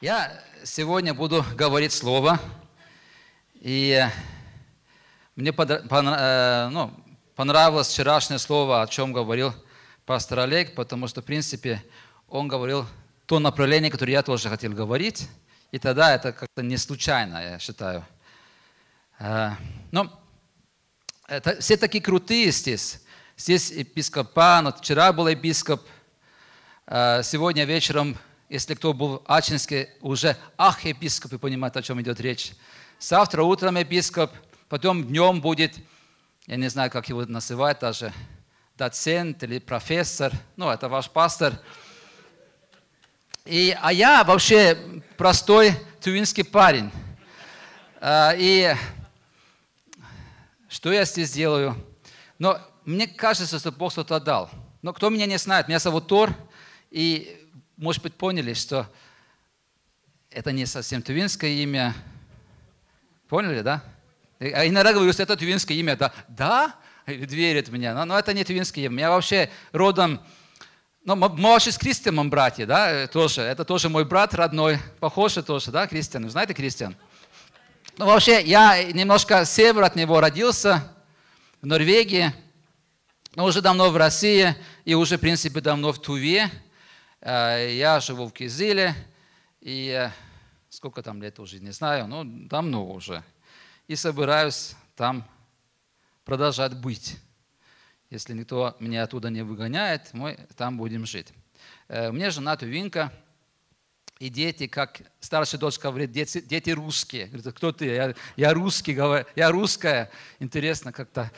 Я сегодня буду говорить слово, и мне э, ну, понравилось вчерашнее слово, о чем говорил пастор Олег, потому что, в принципе, он говорил то направление, которое я тоже хотел говорить, и тогда это как-то не случайно, я считаю. Э, но это, все такие крутые здесь. Здесь епископа, но вчера был епископ, э, сегодня вечером если кто был в Ачинске, уже ах, епископ, и понимает, о чем идет речь. Завтра утром епископ, потом днем будет, я не знаю, как его называть даже, доцент или профессор, ну, это ваш пастор. И, а я вообще простой тювинский парень. А, и что я здесь делаю? Но мне кажется, что Бог что-то дал. Но кто меня не знает, меня зовут Тор, и может быть, поняли, что это не совсем тувинское имя. Поняли, да? А иногда говорю, что это тувинское имя. Да, да? верит меня. Но, но это не тувинское имя. Я вообще родом... Ну, мы вообще с Кристианом братья, да, тоже. Это тоже мой брат родной. Похоже тоже, да, Кристиан? Вы знаете Кристиан? Ну, вообще, я немножко север от него родился, в Норвегии, но уже давно в России и уже, в принципе, давно в Туве. Э, я живу в Кизиле, и э, сколько там лет уже, не знаю, но давно уже. И собираюсь там продолжать быть. Если никто меня оттуда не выгоняет, мы там будем жить. Э, меня жена Тувинка, и дети, как старшая дочь говорит, дети, дети русские. Говорит, кто ты? Я, я русский, говорю, я русская. Интересно как-то.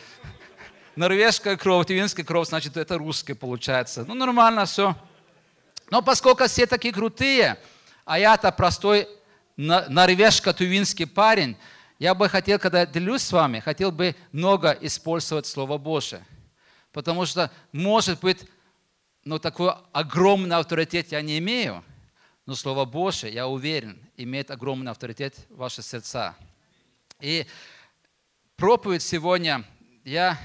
Норвежская кровь, тувинская кровь, значит, это русская получается. Ну, нормально все. Но поскольку все такие крутые, а я-то простой норвежско-тувинский парень, я бы хотел, когда делюсь с вами, хотел бы много использовать Слово Божие. Потому что, может быть, ну, такой огромный авторитет я не имею, но Слово Божие, я уверен, имеет огромный авторитет в ваши сердца. И проповедь сегодня я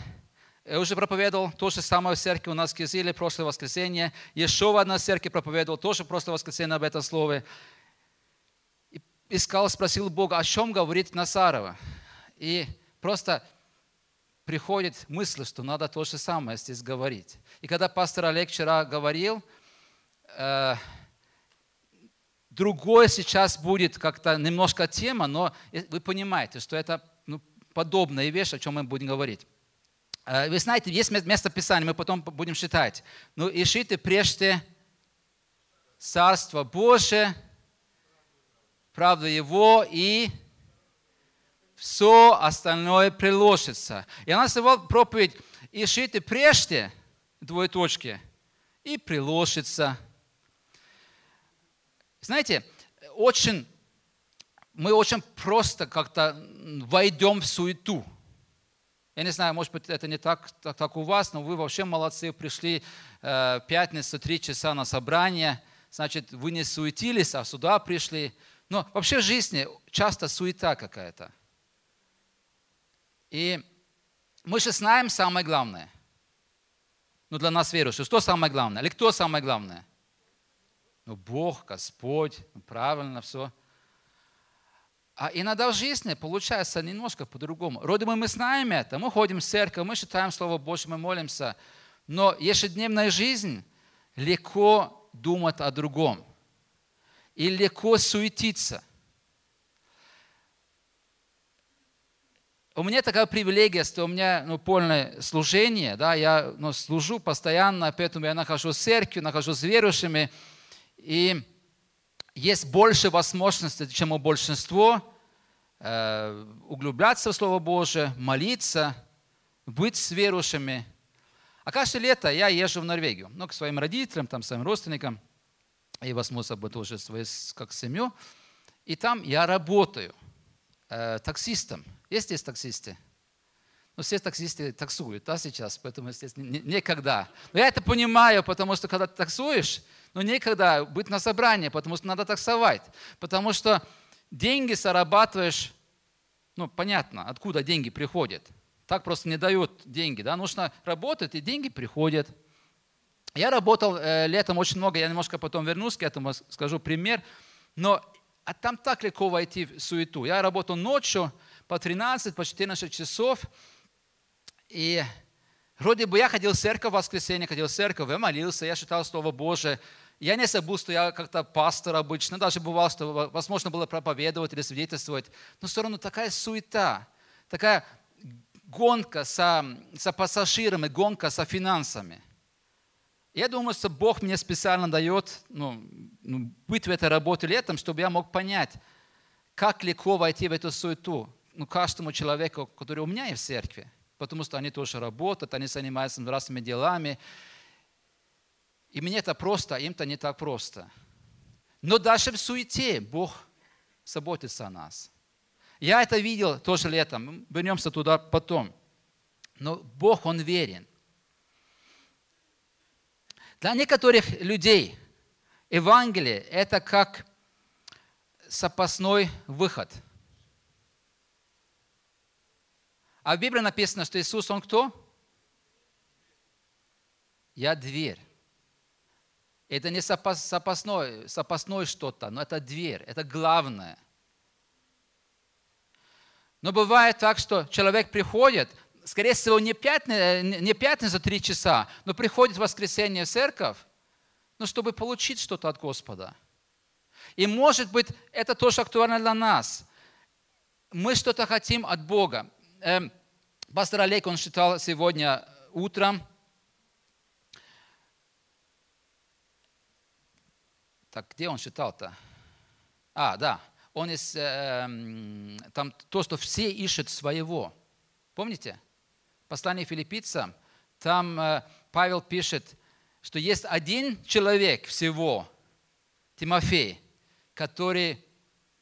я уже проповедовал то же самое в церкви у нас в Кизиле прошлое воскресенье. Еще в одной церкви проповедовал тоже прошлое воскресенье об этом слове. И искал, спросил Бога, о чем говорит Насарова. И просто приходит мысль, что надо то же самое здесь говорить. И когда пастор Олег вчера говорил, э, другое сейчас будет как-то немножко тема, но вы понимаете, что это ну, подобная вещь, о чем мы будем говорить. Э, вы знаете, есть место Писания, мы потом будем читать. Ну, ищите прежде Царство Божие, правда Его и все остальное приложится. И она сказала проповедь, ищите прежде, двоеточки, и приложится. Знаете, очень, мы очень просто как-то войдем в суету – я не знаю, может быть, это не так, так, так у вас, но вы вообще молодцы, пришли э, пятницу, три часа на собрание, значит, вы не суетились, а сюда пришли. Но вообще в жизни часто суета какая-то. И мы же знаем самое главное. Ну, для нас верующих, что самое главное? Или кто самое главное? Ну, Бог, Господь, ну, правильно все. А иногда в жизни получается немножко по-другому. Вроде бы мы знаем это, мы ходим в церковь, мы читаем Слово Божье, мы молимся, но ежедневная жизнь легко думать о другом и легко суетиться. У меня такая привилегия, что у меня ну, полное служение, да, я ну, служу постоянно, поэтому я нахожусь в церкви, нахожусь с верующими, и есть больше возможностей, чем у большинства, э, углубляться в Слово Божие, молиться, быть с верующими. А каждое лето я езжу в Норвегию, ну, к своим родителям, там, своим родственникам, и возьму с собой тоже свою, как семью. И там я работаю э, таксистом. Есть здесь таксисты? Ну, все таксисты таксуют, да, сейчас, поэтому, естественно, никогда. Но я это понимаю, потому что, когда ты таксуешь, ну, некогда быть на собрании, потому что надо таксовать. Потому что деньги зарабатываешь, ну, понятно, откуда деньги приходят. Так просто не дают деньги, да, нужно работать, и деньги приходят. Я работал э, летом очень много, я немножко потом вернусь к этому, скажу пример. Но а там так легко войти в суету. Я работал ночью по 13, по 14 часов. И вроде бы я ходил в церковь в воскресенье, ходил в церковь, я молился, я читал Слово Божие. Я не что я как-то пастор обычно, даже бывало, что возможно было проповедовать или свидетельствовать. Но все равно такая суета, такая гонка со, со пассажирами, гонка со финансами. Я думаю, что Бог мне специально дает ну, ну, быть в этой работе летом, чтобы я мог понять, как легко войти в эту суету ну, каждому человеку, который у меня есть в церкви. Потому что они тоже работают, они занимаются разными делами. И мне это просто, а им-то не так просто. Но даже в суете Бог заботится о нас. Я это видел тоже летом. Вернемся туда потом. Но Бог, Он верен. Для некоторых людей Евангелие – это как запасной выход. А в Библии написано, что Иисус, Он кто? Я дверь. Это не запасной, запасной что-то, но это дверь, это главное. Но бывает так, что человек приходит, скорее всего, не, пятница, не пятница три часа, но приходит в воскресенье в церковь, ну, чтобы получить что-то от Господа. И может быть, это тоже актуально для нас. Мы что-то хотим от Бога. Эм, пастор Олег, он читал сегодня утром. Так, где он читал-то? А, да. Он из, э, там то, что все ищут своего. Помните? послании филиппийцам, там э, Павел пишет, что есть один человек всего, Тимофей, который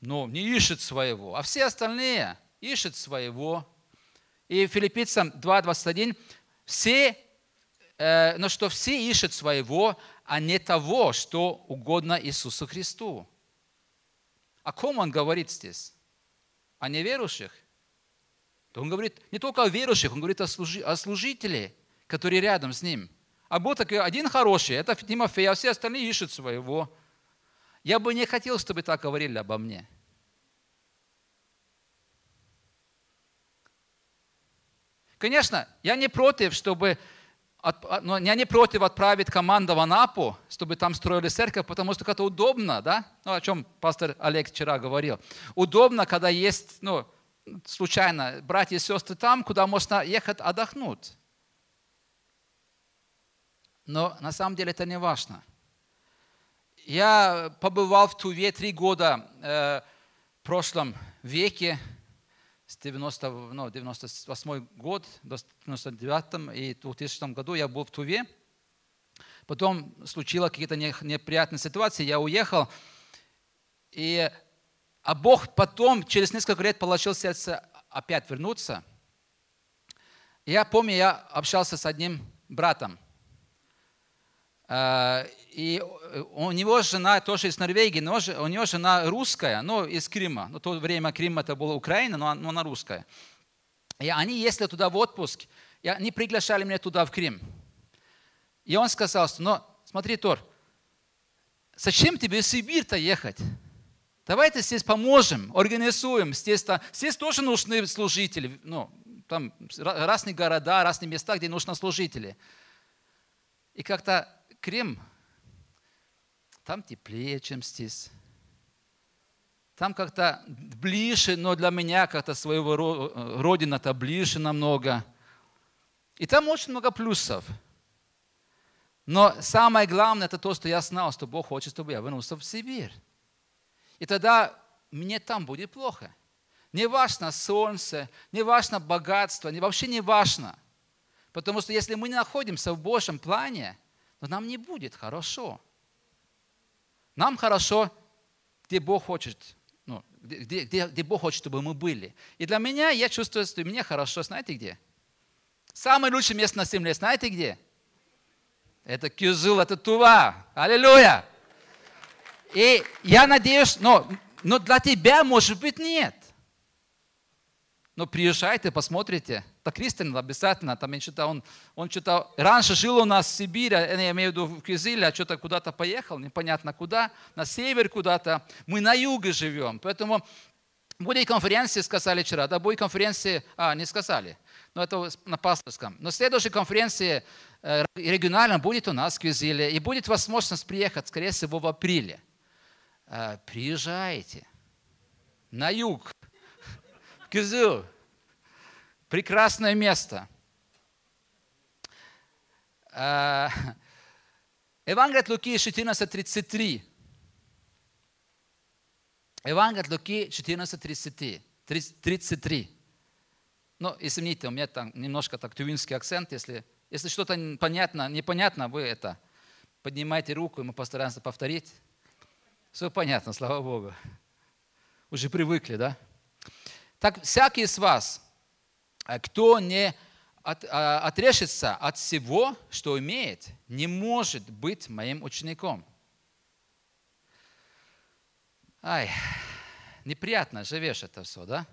ну, не ищет своего, а все остальные ищут своего. И филиппийцам 2.21, все, э, но что все ищут своего, а не того, что угодно Иисусу Христу. О ком он говорит здесь? О неверующих? то он говорит не только о верующих, он говорит о, служи, о служителе, который рядом с ним. А был такой один хороший, это Тимофей, а все остальные ищут своего. Я бы не хотел, чтобы так говорили обо мне. Конечно, я не против, чтобы а, но не против отправить команду в Анапу, чтобы там строили церковь, потому что это удобно, да? Ну, о чем пастор Олег вчера говорил. Удобно, когда есть ну, случайно братья и сестры там, куда можно ехать отдохнуть. Но на самом деле это не важно. Я побывал в Туве три года э, в прошлом веке, 90, ну, 98 год до 99 и 2000 году я был в Туве. Потом случилось какие-то неприятные ситуации, я уехал. И а Бог потом, через несколько лет, положил сердце опять вернуться. Я помню, я общался с одним братом. Э, и у него жена тоже из Норвегии, но у него жена русская, но из Крыма. Ну, в то время Крым это была Украина, но она русская. И они ездили туда в отпуск, и они приглашали меня туда, в Крым. И он сказал, что, ну, смотри, Тор, зачем тебе в Сибирь-то ехать? Давайте здесь поможем, организуем. Здесь, здесь тоже нужны служители. Ну, там разные города, разные места, где нужны служители. И как-то Крым, там теплее, чем здесь. Там как-то ближе, но для меня как-то своего родина-то ближе намного. И там очень много плюсов. Но самое главное, это то, что я знал, что Бог хочет, чтобы я вернулся в Сибирь. И тогда мне там будет плохо. Не важно солнце, не важно богатство, не, вообще не важно. Потому что если мы не находимся в Божьем плане, то нам не будет хорошо. Нам хорошо, где Бог хочет, ну, где, где, где Бог хочет, чтобы мы были. И для меня, я чувствую, что мне хорошо, знаете где? Самое лучшее место на земле, знаете где? Это Кюзул, это Тува. Аллилуйя! И я надеюсь, но, но для тебя, может быть, нет. Но приезжайте, посмотрите. Так Кристин обязательно, там, что-то он, он что-то раньше жил у нас в Сибири, я имею в виду в Кизиле, а что-то куда-то поехал, непонятно куда, на север куда-то. Мы на юге живем, поэтому будет конференции, сказали вчера, да, будет конференции, а, не сказали, но это на пасторском. Но следующая конференция э, региональная будет у нас в Кизиле, и будет возможность приехать, скорее всего, в апреле. Э, приезжайте на юг, в Кизил. Прекрасное место. Э, Евангелие от Луки 14.33. Евангелие от Луки 14.33. 33. Ну, извините, у меня там немножко так тювинский акцент. Если, если что-то понятно, непонятно, вы это поднимайте руку, и мы постараемся повторить. Все понятно, слава Богу. Уже привыкли, да? Так всякий из вас, кто не от, а, отрешится от всего, что имеет, не может быть моим учеником. Ай, неприятно живешь это все, да?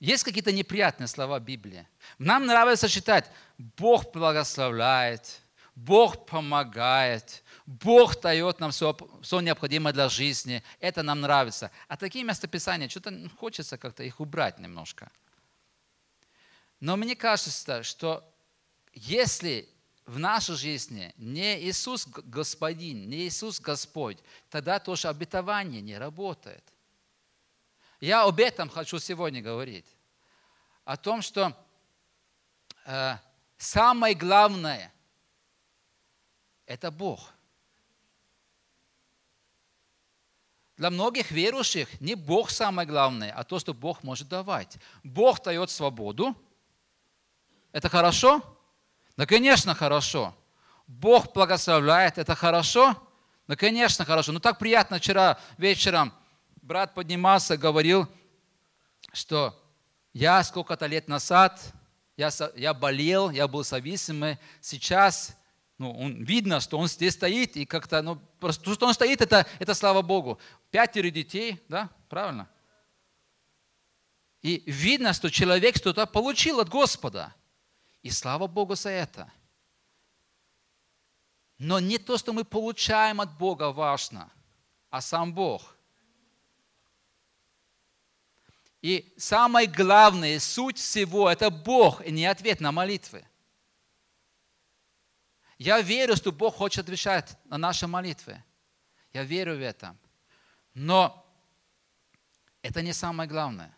Есть какие-то неприятные слова Библии. Нам нравится читать, Бог благословляет, Бог помогает, Бог дает нам все, все необходимое для жизни. Это нам нравится. А такие местописания, что-то хочется как-то их убрать немножко. Но мне кажется, что если в нашей жизни не Иисус Господин, не Иисус Господь, тогда тоже обетование не работает. Я об этом хочу сегодня говорить. О том, что э, самое главное – это Бог. Для многих верующих не Бог самое главное, а то, что Бог может давать. Бог дает свободу – это хорошо? Ну, конечно, хорошо. Бог благословляет, это хорошо? Ну, конечно, хорошо. Ну, так приятно вчера вечером брат поднимался, говорил, что я сколько-то лет назад, я, я болел, я был зависимый, сейчас ну, он, видно, что он здесь стоит, и как-то, ну, просто то, что он стоит, это, это слава Богу. Пятеро детей, да, правильно? И видно, что человек что-то получил от Господа. И слава Богу за это. Но не то, что мы получаем от Бога важно, а сам Бог. И самое главное, суть всего, это Бог, и не ответ на молитвы. Я верю, что Бог хочет отвечать на наши молитвы. Я верю в это. Но это не самое главное.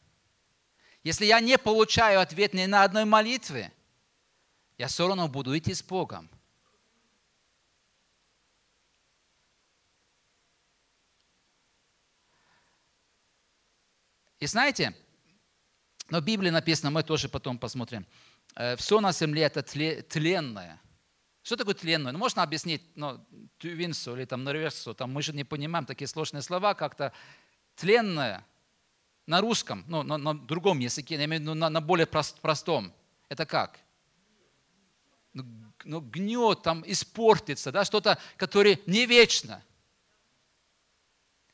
Если я не получаю ответ ни на одной молитве, я все равно буду идти с Богом. И знаете, но в Библии написано, мы тоже потом посмотрим, э, все на земле это тленное. Что такое тленное? Ну, можно объяснить, ну, тювинсу или там норвежцу, там мы же не понимаем такие сложные слова, как-то тленное на русском, ну, на, на другом языке, я имею в виду на, на более прост, простом. Это как? Ну, ну, гнет, там испортится, да, что-то, которое не вечно.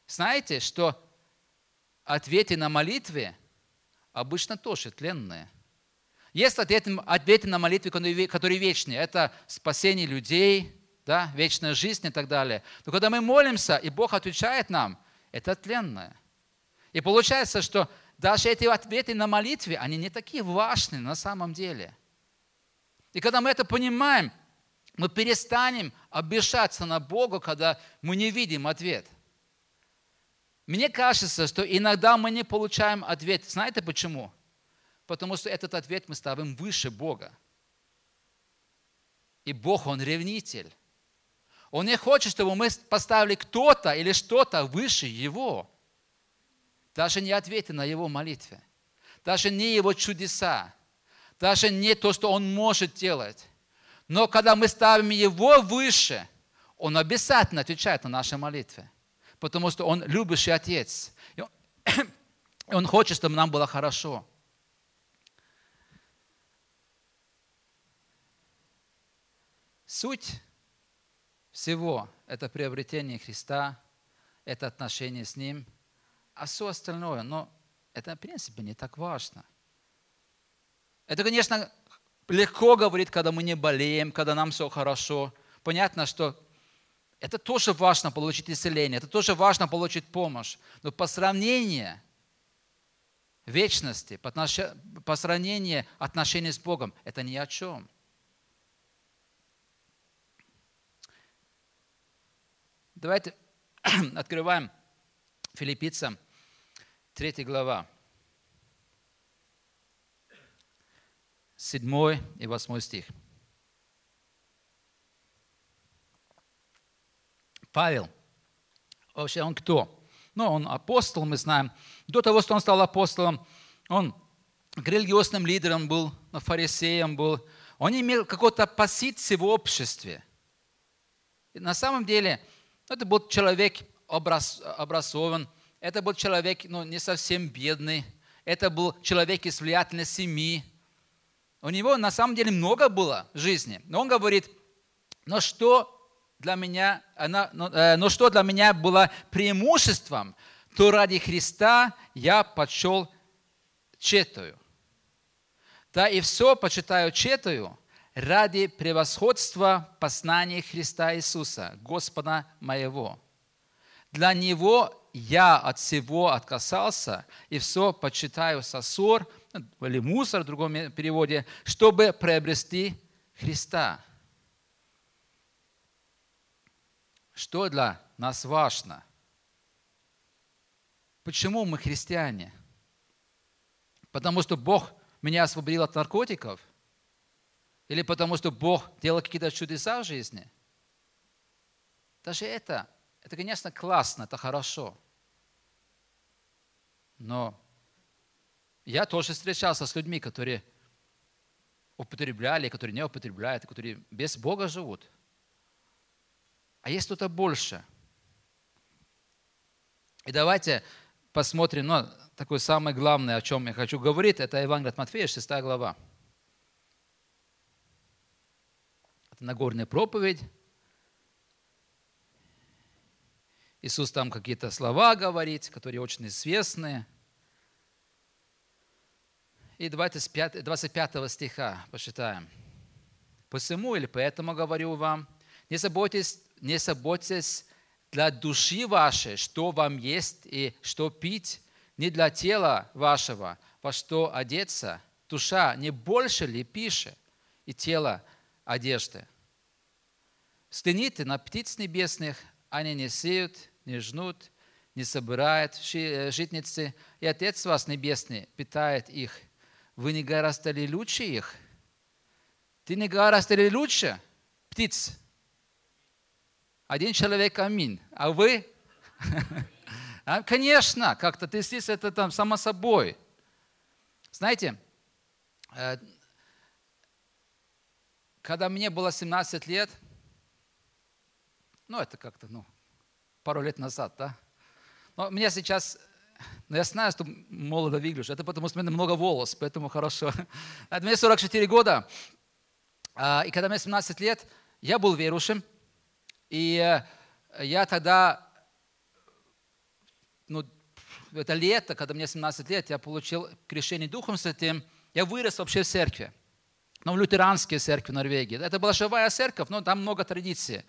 Знаете, что ответы на молитве обычно тоже тленные. Есть ответы, ответы на молитвы, которые вечные. Это спасение людей, да, вечная жизнь и так далее. Но когда мы молимся, и Бог отвечает нам, это тленное. И получается, что даже эти ответы на молитве, они не такие важные на самом деле – и когда мы это понимаем, мы перестанем обижаться на Бога, когда мы не видим ответ. Мне кажется, что иногда мы не получаем ответ. Знаете почему? Потому что этот ответ мы ставим выше Бога. И Бог, Он ревнитель. Он не хочет, чтобы мы поставили кто-то или что-то выше Его. Даже не ответы на Его молитве. Даже не Его чудеса даже не то, что Он может делать. Но когда мы ставим Его выше, Он обязательно отвечает на наши молитвы. Потому что Он любящий Отец. И Он хочет, чтобы нам было хорошо. Суть всего – это приобретение Христа, это отношение с Ним, а все остальное, но это, в принципе, не так важно – Это, конечно, легко говорить, когда мы не болеем, когда нам все хорошо. Понятно, что это тоже важно получить исцеление, это тоже важно получить помощь. Но по сравнению вечности, по, сравнению отношений с Богом, это ни о чем. Давайте открываем Филиппийцам 3 глава. 7 и 8 стих. Павел, вообще он кто? Ну, он апостол, мы знаем. До того, что он стал апостолом, он религиозным лидером был, фарисеем был. Он имел какую-то позицию в обществе. И на самом деле, это был человек образ, образован, это был человек ну, не совсем бедный, это был человек из влиятельной семьи, у него на самом деле много было жизни. Но он говорит, но что для меня, но, э, но что для меня было преимуществом, то ради Христа я почел четую. Да и все почитаю четую ради превосходства познания Христа Иисуса, Господа моего. Для Него я от всего отказался и все почитаю сосор – или мусор в другом переводе, чтобы приобрести Христа. Что для нас важно? Почему мы христиане? Потому что Бог меня освободил от наркотиков? Или потому что Бог делал какие-то чудеса в жизни? Даже это, это, конечно, классно, это хорошо. Но я тоже встречался с людьми, которые употребляли, которые не употребляют, которые без Бога живут. А есть что-то больше. И давайте посмотрим, ну, такое самое главное, о чем я хочу говорить, это Евангелие от Матфея, 6 глава. Это Нагорная проповедь. Иисус там какие-то слова говорит, которые очень известные – и 25, 25 стиха почитаем. «Посему или поэтому говорю вам, не заботьтесь, не заботьтесь для души вашей, что вам есть и что пить, не для тела вашего, во что одеться. Душа не больше ли пищи и тело одежды? Взгляните на птиц небесных, они не сеют, не жнут, не собирают в житницы, и Отец вас Небесный питает их. Вы не гораздо ли лучше их? Ты не гораздо ли лучше птиц? Один человек, аминь. А вы? А, конечно, как-то ты здесь это там само собой. Знаете, э, когда мне было 17 лет, ну это как-то, ну, пару лет назад, да? Но мне сейчас но я знаю, что молодо выгляжу. Это потому, что у меня много волос, поэтому хорошо. Мне 44 года. А, и когда мне 17 лет, я был верующим. И э, я тогда, ну, это лето, когда мне 17 лет, я получил крещение Духом Святым. Я вырос вообще в церкви. Ну, в лютеранской церкви в Норвегии. Это была живая церковь, но там много традиций.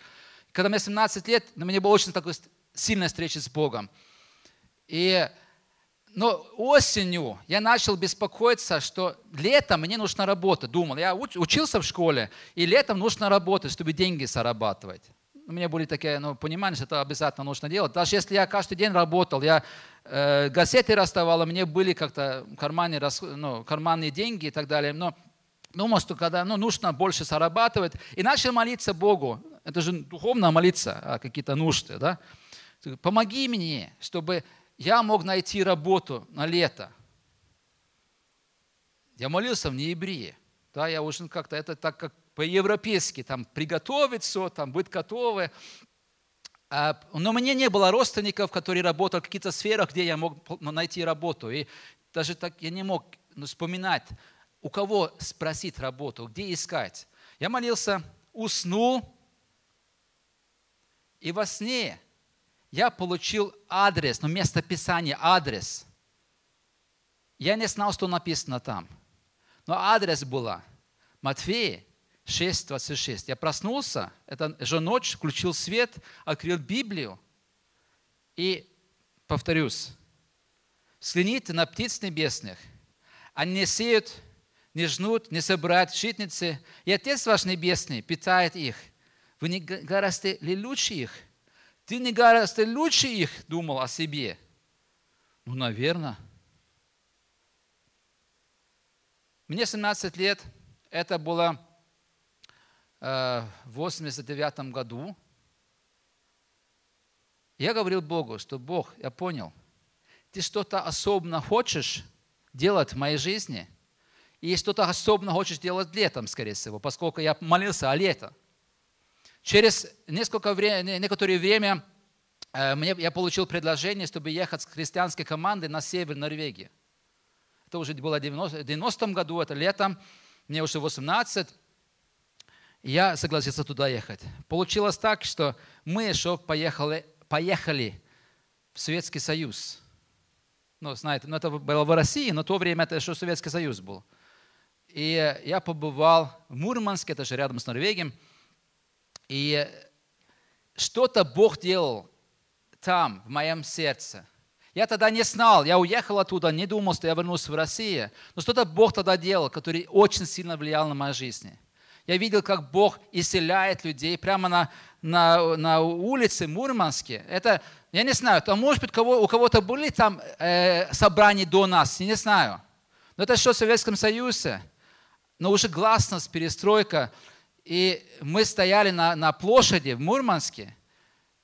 Когда мне 17 лет, на мне была очень такая сильная встреча с Богом. И, но осенью я начал беспокоиться, что летом мне нужно работать. Думал, я учился в школе, и летом нужно работать, чтобы деньги зарабатывать. У меня были такие ну, понимания, что это обязательно нужно делать. Даже если я каждый день работал, я э, газеты расставал, мне были как-то кармане, ну, карманные деньги и так далее. Но думал, что когда ну, нужно больше зарабатывать, и начал молиться Богу. Это же духовно молиться о какие-то нужды. Да? Помоги мне, чтобы я мог найти работу на лето. Я молился в ноябре. Да, я уже как-то это так как по-европейски, там приготовить все, там быть готовы. А, но меня не было родственников, которые работали в каких-то сферах, где я мог найти работу. И даже так я не мог ну, вспоминать, у кого спросить работу, где искать. Я молился, уснул, и во сне я получил адрес, ну, место писания, адрес. Я не знал, что написано там. Но адрес была Матфея 6.26. Я проснулся, это же ночь, включил свет, открыл Библию и, повторюсь, взгляните на птиц небесных. Они не сеют, не жнут, не собирают житницы, и Отец ваш Небесный питает их. Вы не гораздо ли лучше их? Ты не гораздо лучше их думал о себе? Ну, наверное. Мне 17 лет, это было Э, в 89 году, я говорил Богу, что Бог, я понял, ты что-то особенно хочешь делать в моей жизни, и что-то особенно хочешь делать летом, скорее всего, поскольку я молился о лето. Через несколько время, некоторое время э, мне, я получил предложение, чтобы ехать с христианской командой на север Норвегии. Это уже было в 90, 90 году, это летом, мне уже 18 я согласился туда ехать. Получилось так, что мы еще поехали, поехали в Советский Союз. Ну, знаете, ну, это было в России, но в то время это еще Советский Союз был. И я побывал в Мурманске, это же рядом с Норвегией. И что-то Бог делал там, в моем сердце. Я тогда не знал, я уехал оттуда, не думал, что я вернусь в Россию. Но что-то Бог тогда делал, который очень сильно влиял на мою жизнь. Я видел, как Бог исцеляет людей прямо на, на, на улице Мурманске. Это, я не знаю, а может быть, кого, у кого-то были там э, собрания до нас, я не знаю. Но это что в Советском Союзе. Но уже гласность, перестройка. И мы стояли на, на площади в Мурманске,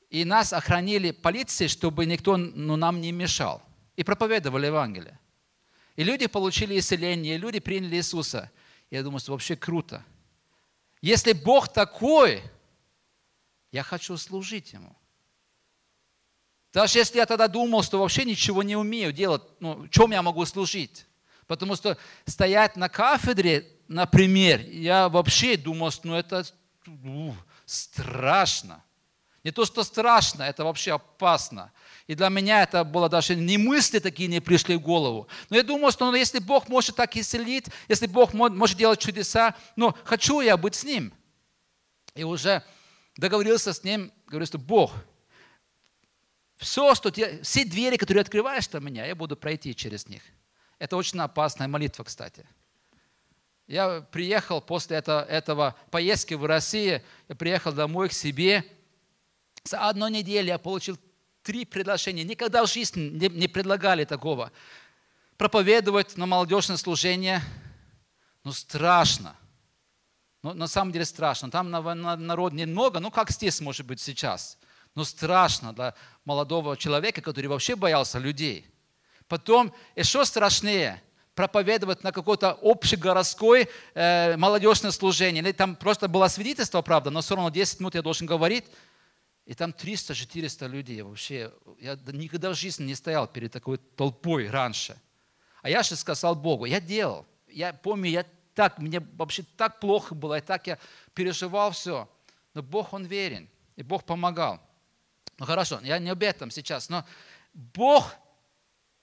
и нас охранили полицией, чтобы никто ну, нам не мешал. И проповедовали Евангелие. И люди получили исцеление, и люди приняли Иисуса. Я думаю, что вообще круто. Если Бог такой, я хочу служить Ему. Даже если я тогда думал, что вообще ничего не умею делать, ну, чем я могу служить? Потому что стоять на кафедре, например, я вообще думал, что ну, это ну, страшно. Не то, что страшно, это вообще опасно. И для меня это было даже не мысли такие не пришли в голову. Но я думал, что ну, если Бог может так исцелить, если Бог может делать чудеса, ну, хочу я быть с Ним. И уже договорился с Ним, говорю, что Бог, все, что ты, все двери, которые открываешь для меня, я буду пройти через них. Это очень опасная молитва, кстати. Я приехал после этого, этого поездки в Россию, я приехал домой к себе. За одну неделю я получил три предложения. Никогда в жизни не, не предлагали такого. Проповедовать на молодежное служение, ну страшно. Ну, на самом деле страшно. Там на, на, народ немного, ну как здесь может быть сейчас. Но страшно для молодого человека, который вообще боялся людей. Потом еще страшнее проповедовать на какое-то общегородское э, молодежное служение. Или там просто было свидетельство, правда, но все равно 10 минут я должен говорить. И там 300-400 людей. Вообще, я никогда в жизни не стоял перед такой толпой раньше. А я же сказал Богу, я делал. Я помню, я так, мне вообще так плохо было, и так я переживал все. Но Бог, Он верен, и Бог помогал. Ну хорошо, я не об этом сейчас, но Бог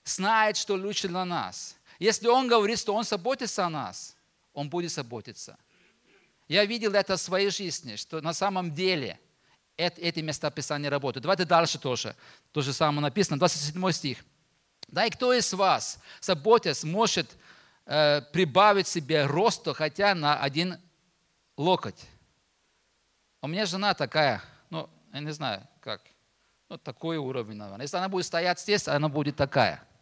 знает, что лучше для нас. Если Он говорит, что Он заботится о нас, Он будет заботиться. Я видел это в своей жизни, что на самом деле – эти места Писания работают. Давайте дальше тоже. То же самое написано, 27 стих. Да и кто из вас, заботясь, может э, прибавить себе росту хотя на один локоть? У меня жена такая, ну, я не знаю, как, ну, такой уровень, наверное. Если она будет стоять здесь, она будет такая –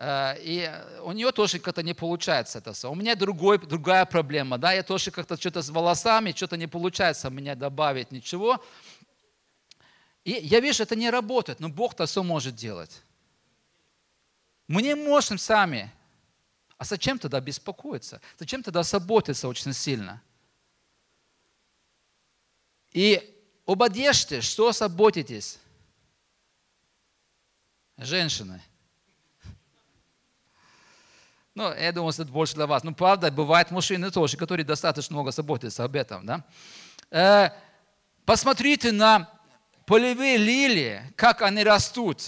и у нее тоже как-то не получается это все. У меня другой, другая проблема. Да? Я тоже как-то что-то с волосами, что-то не получается у меня добавить ничего. И я вижу, это не работает, но Бог-то все может делать. Мы не можем сами. А зачем тогда беспокоиться? Зачем тогда заботиться очень сильно? И об одежде, что заботитесь? Женщины – ну, я думаю, это больше для вас. Ну, правда, бывают мужчины тоже, которые достаточно много заботятся об этом. Да? Э, посмотрите на полевые лилии, как они растут.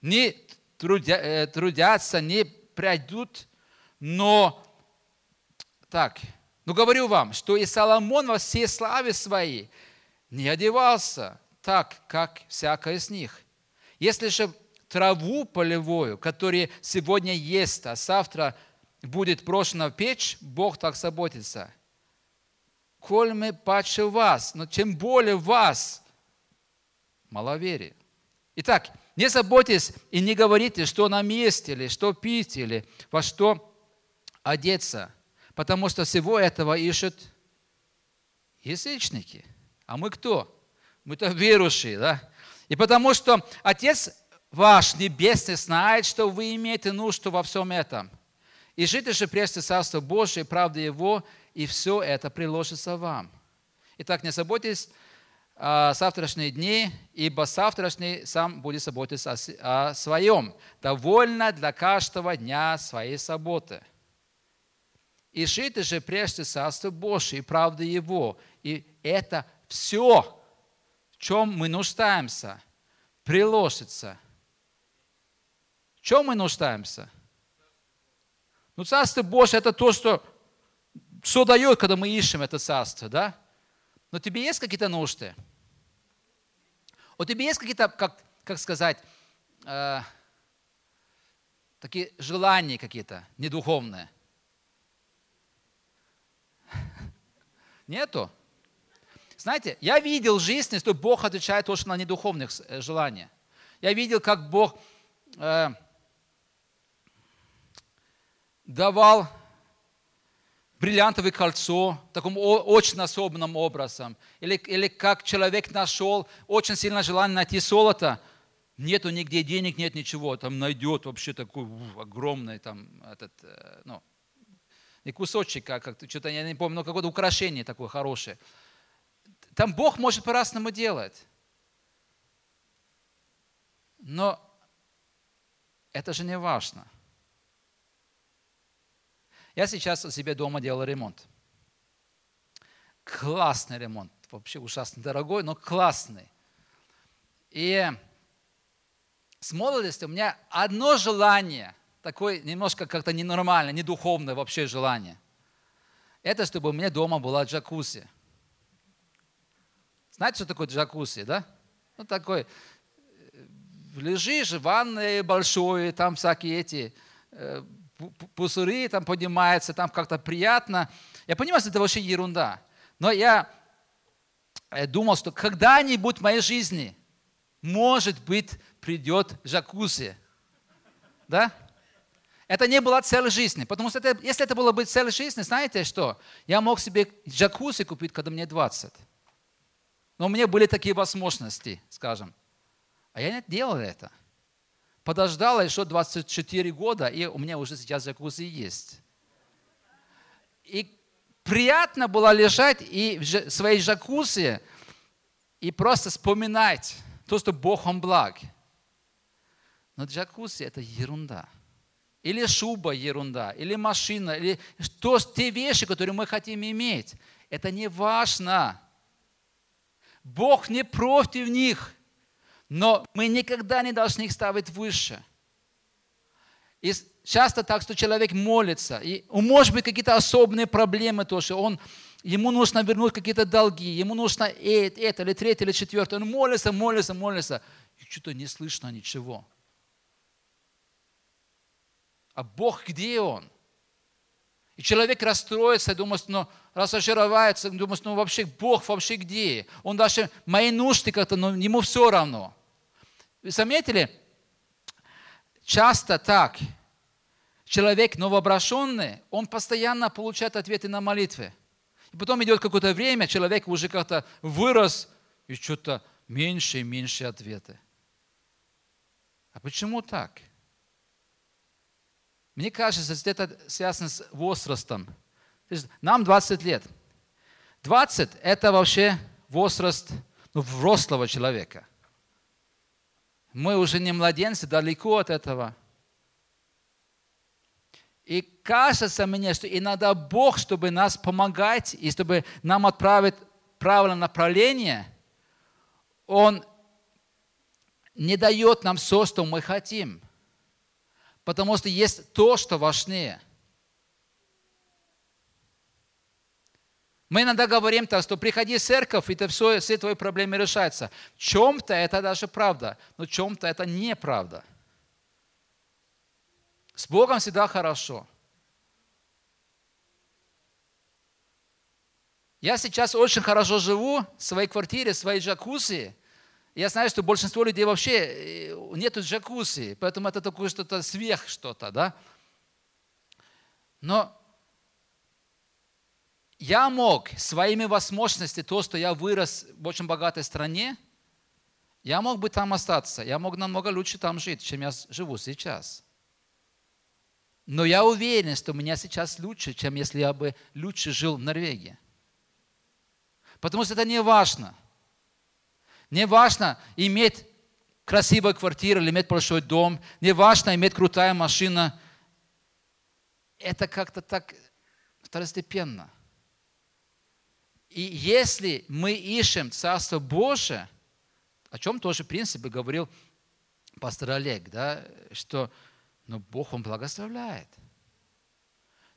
Не трудя, э, трудятся, не пройдут, но Так, но говорю вам, что и Соломон во всей славе своей не одевался так, как всякая из них. Если же траву полевую, которая сегодня есть, а завтра будет брошена в печь, Бог так заботится. Коль мы паче вас, но чем более вас, маловерие. Итак, не заботьтесь и не говорите, что нам есть, или что пить, или во что одеться, потому что всего этого ищут язычники. А мы кто? Мы-то верующие, да? И потому что Отец ваш Небесный знает, что вы имеете нужду во всем этом. И жите же прежде Царство Божие, правда Его, и все это приложится вам. Итак, не заботьтесь о завтрашние дни, ибо завтрашний сам будет заботиться о своем. Довольно для каждого дня своей заботы. И жите же прежде Царство Божие, и правда Его. И это все, в чем мы нуждаемся, приложится – чем мы нуждаемся? Ну, Царство Божье – это то, что, что дает, когда мы ищем это Царство, да? Но тебе есть какие-то нужды? У тебя есть какие-то, как, как сказать, э, такие желания какие-то недуховные? Нету? Знаете, я видел в жизни, что Бог отвечает тоже на недуховных э, желания. Я видел, как Бог э, давал бриллиантовое кольцо таким очень особенным образом. Или, или как человек нашел очень сильное желание найти золото, нету нигде денег, нет ничего, там найдет вообще такой огромный там этот, э, ну, не кусочек, а как что-то, я не помню, но какое-то украшение такое хорошее. Там Бог может по-разному делать. Но это же не важно. Я сейчас у себя дома делал ремонт. Классный ремонт. Вообще ужасно дорогой, но классный. И с молодости у меня одно желание, такое немножко как-то ненормальное, недуховное вообще желание. Это чтобы у меня дома была джакузи. Знаете, что такое джакузи, да? Ну, такой, э, лежишь в ванной там всякие эти э, пузыри там поднимаются, там как-то приятно. Я понимаю, что это вообще ерунда. Но я э, думал, что когда-нибудь в моей жизни, может быть, придет джакузи. Да? Это не была цель жизни. Потому что это, если это было бы цель жизни, знаете что? Я мог себе джакузи купить, когда мне 20. Но у меня были такие возможности, скажем. А я не делал это подождала еще 24 года, и у меня уже сейчас джакузи есть. И приятно было лежать и в своей джакузи и просто вспоминать то, что Бог Он благ. Но джакузи – это ерунда. Или шуба – ерунда, или машина, или то, те вещи, которые мы хотим иметь. Это не важно. Бог не против них – но мы никогда не должны их ставить выше. И часто так, что человек молится, и может быть какие-то особенные проблемы тоже, он, ему нужно вернуть какие-то долги, ему нужно это, это или третье, или четвертое. Он молится, молится, молится, и что-то не слышно ничего. А Бог где Он? И человек расстроится, думает, ну, разочаровается, думает, ну, вообще Бог вообще где? Он даже мои нужды как-то, но ему все равно. Вы заметили? Часто так. Человек новообращенный, он постоянно получает ответы на молитвы. И потом идет какое-то время, человек уже как-то вырос, и что-то меньше и меньше ответы. А почему так? Мне кажется, это связано с возрастом. Нам 20 лет. 20 – это вообще возраст ну, взрослого человека. Мы уже не младенцы, далеко от этого. И кажется мне, что иногда Бог, чтобы нас помогать и чтобы нам отправить правильное направление, Он не дает нам все, что мы хотим. Потому что есть то, что важнее. Мы иногда говорим так, что приходи в церковь, и это все, все твои проблемы решаются. В чем-то это даже правда, но в чем-то это неправда. С Богом всегда хорошо. Я сейчас очень хорошо живу в своей квартире, в своей джакузи. Я знаю, что большинство людей вообще э, нету джакузи, поэтому это такое что-то сверх что-то, да? Но я мог своими возможностями, то, что я вырос в очень богатой стране, я мог бы там остаться, я мог намного лучше там жить, чем я живу сейчас. Но я уверен, что у меня сейчас лучше, чем если я бы лучше жил в Норвегии. Потому что это не важно. Не важно иметь красивую квартиру или иметь большой дом. Не важно иметь крутая машина. Это как-то так второстепенно. И если мы ищем Царство Божие, о чем тоже, в принципе, говорил пастор Олег, да, что ну, Бог, Он благословляет.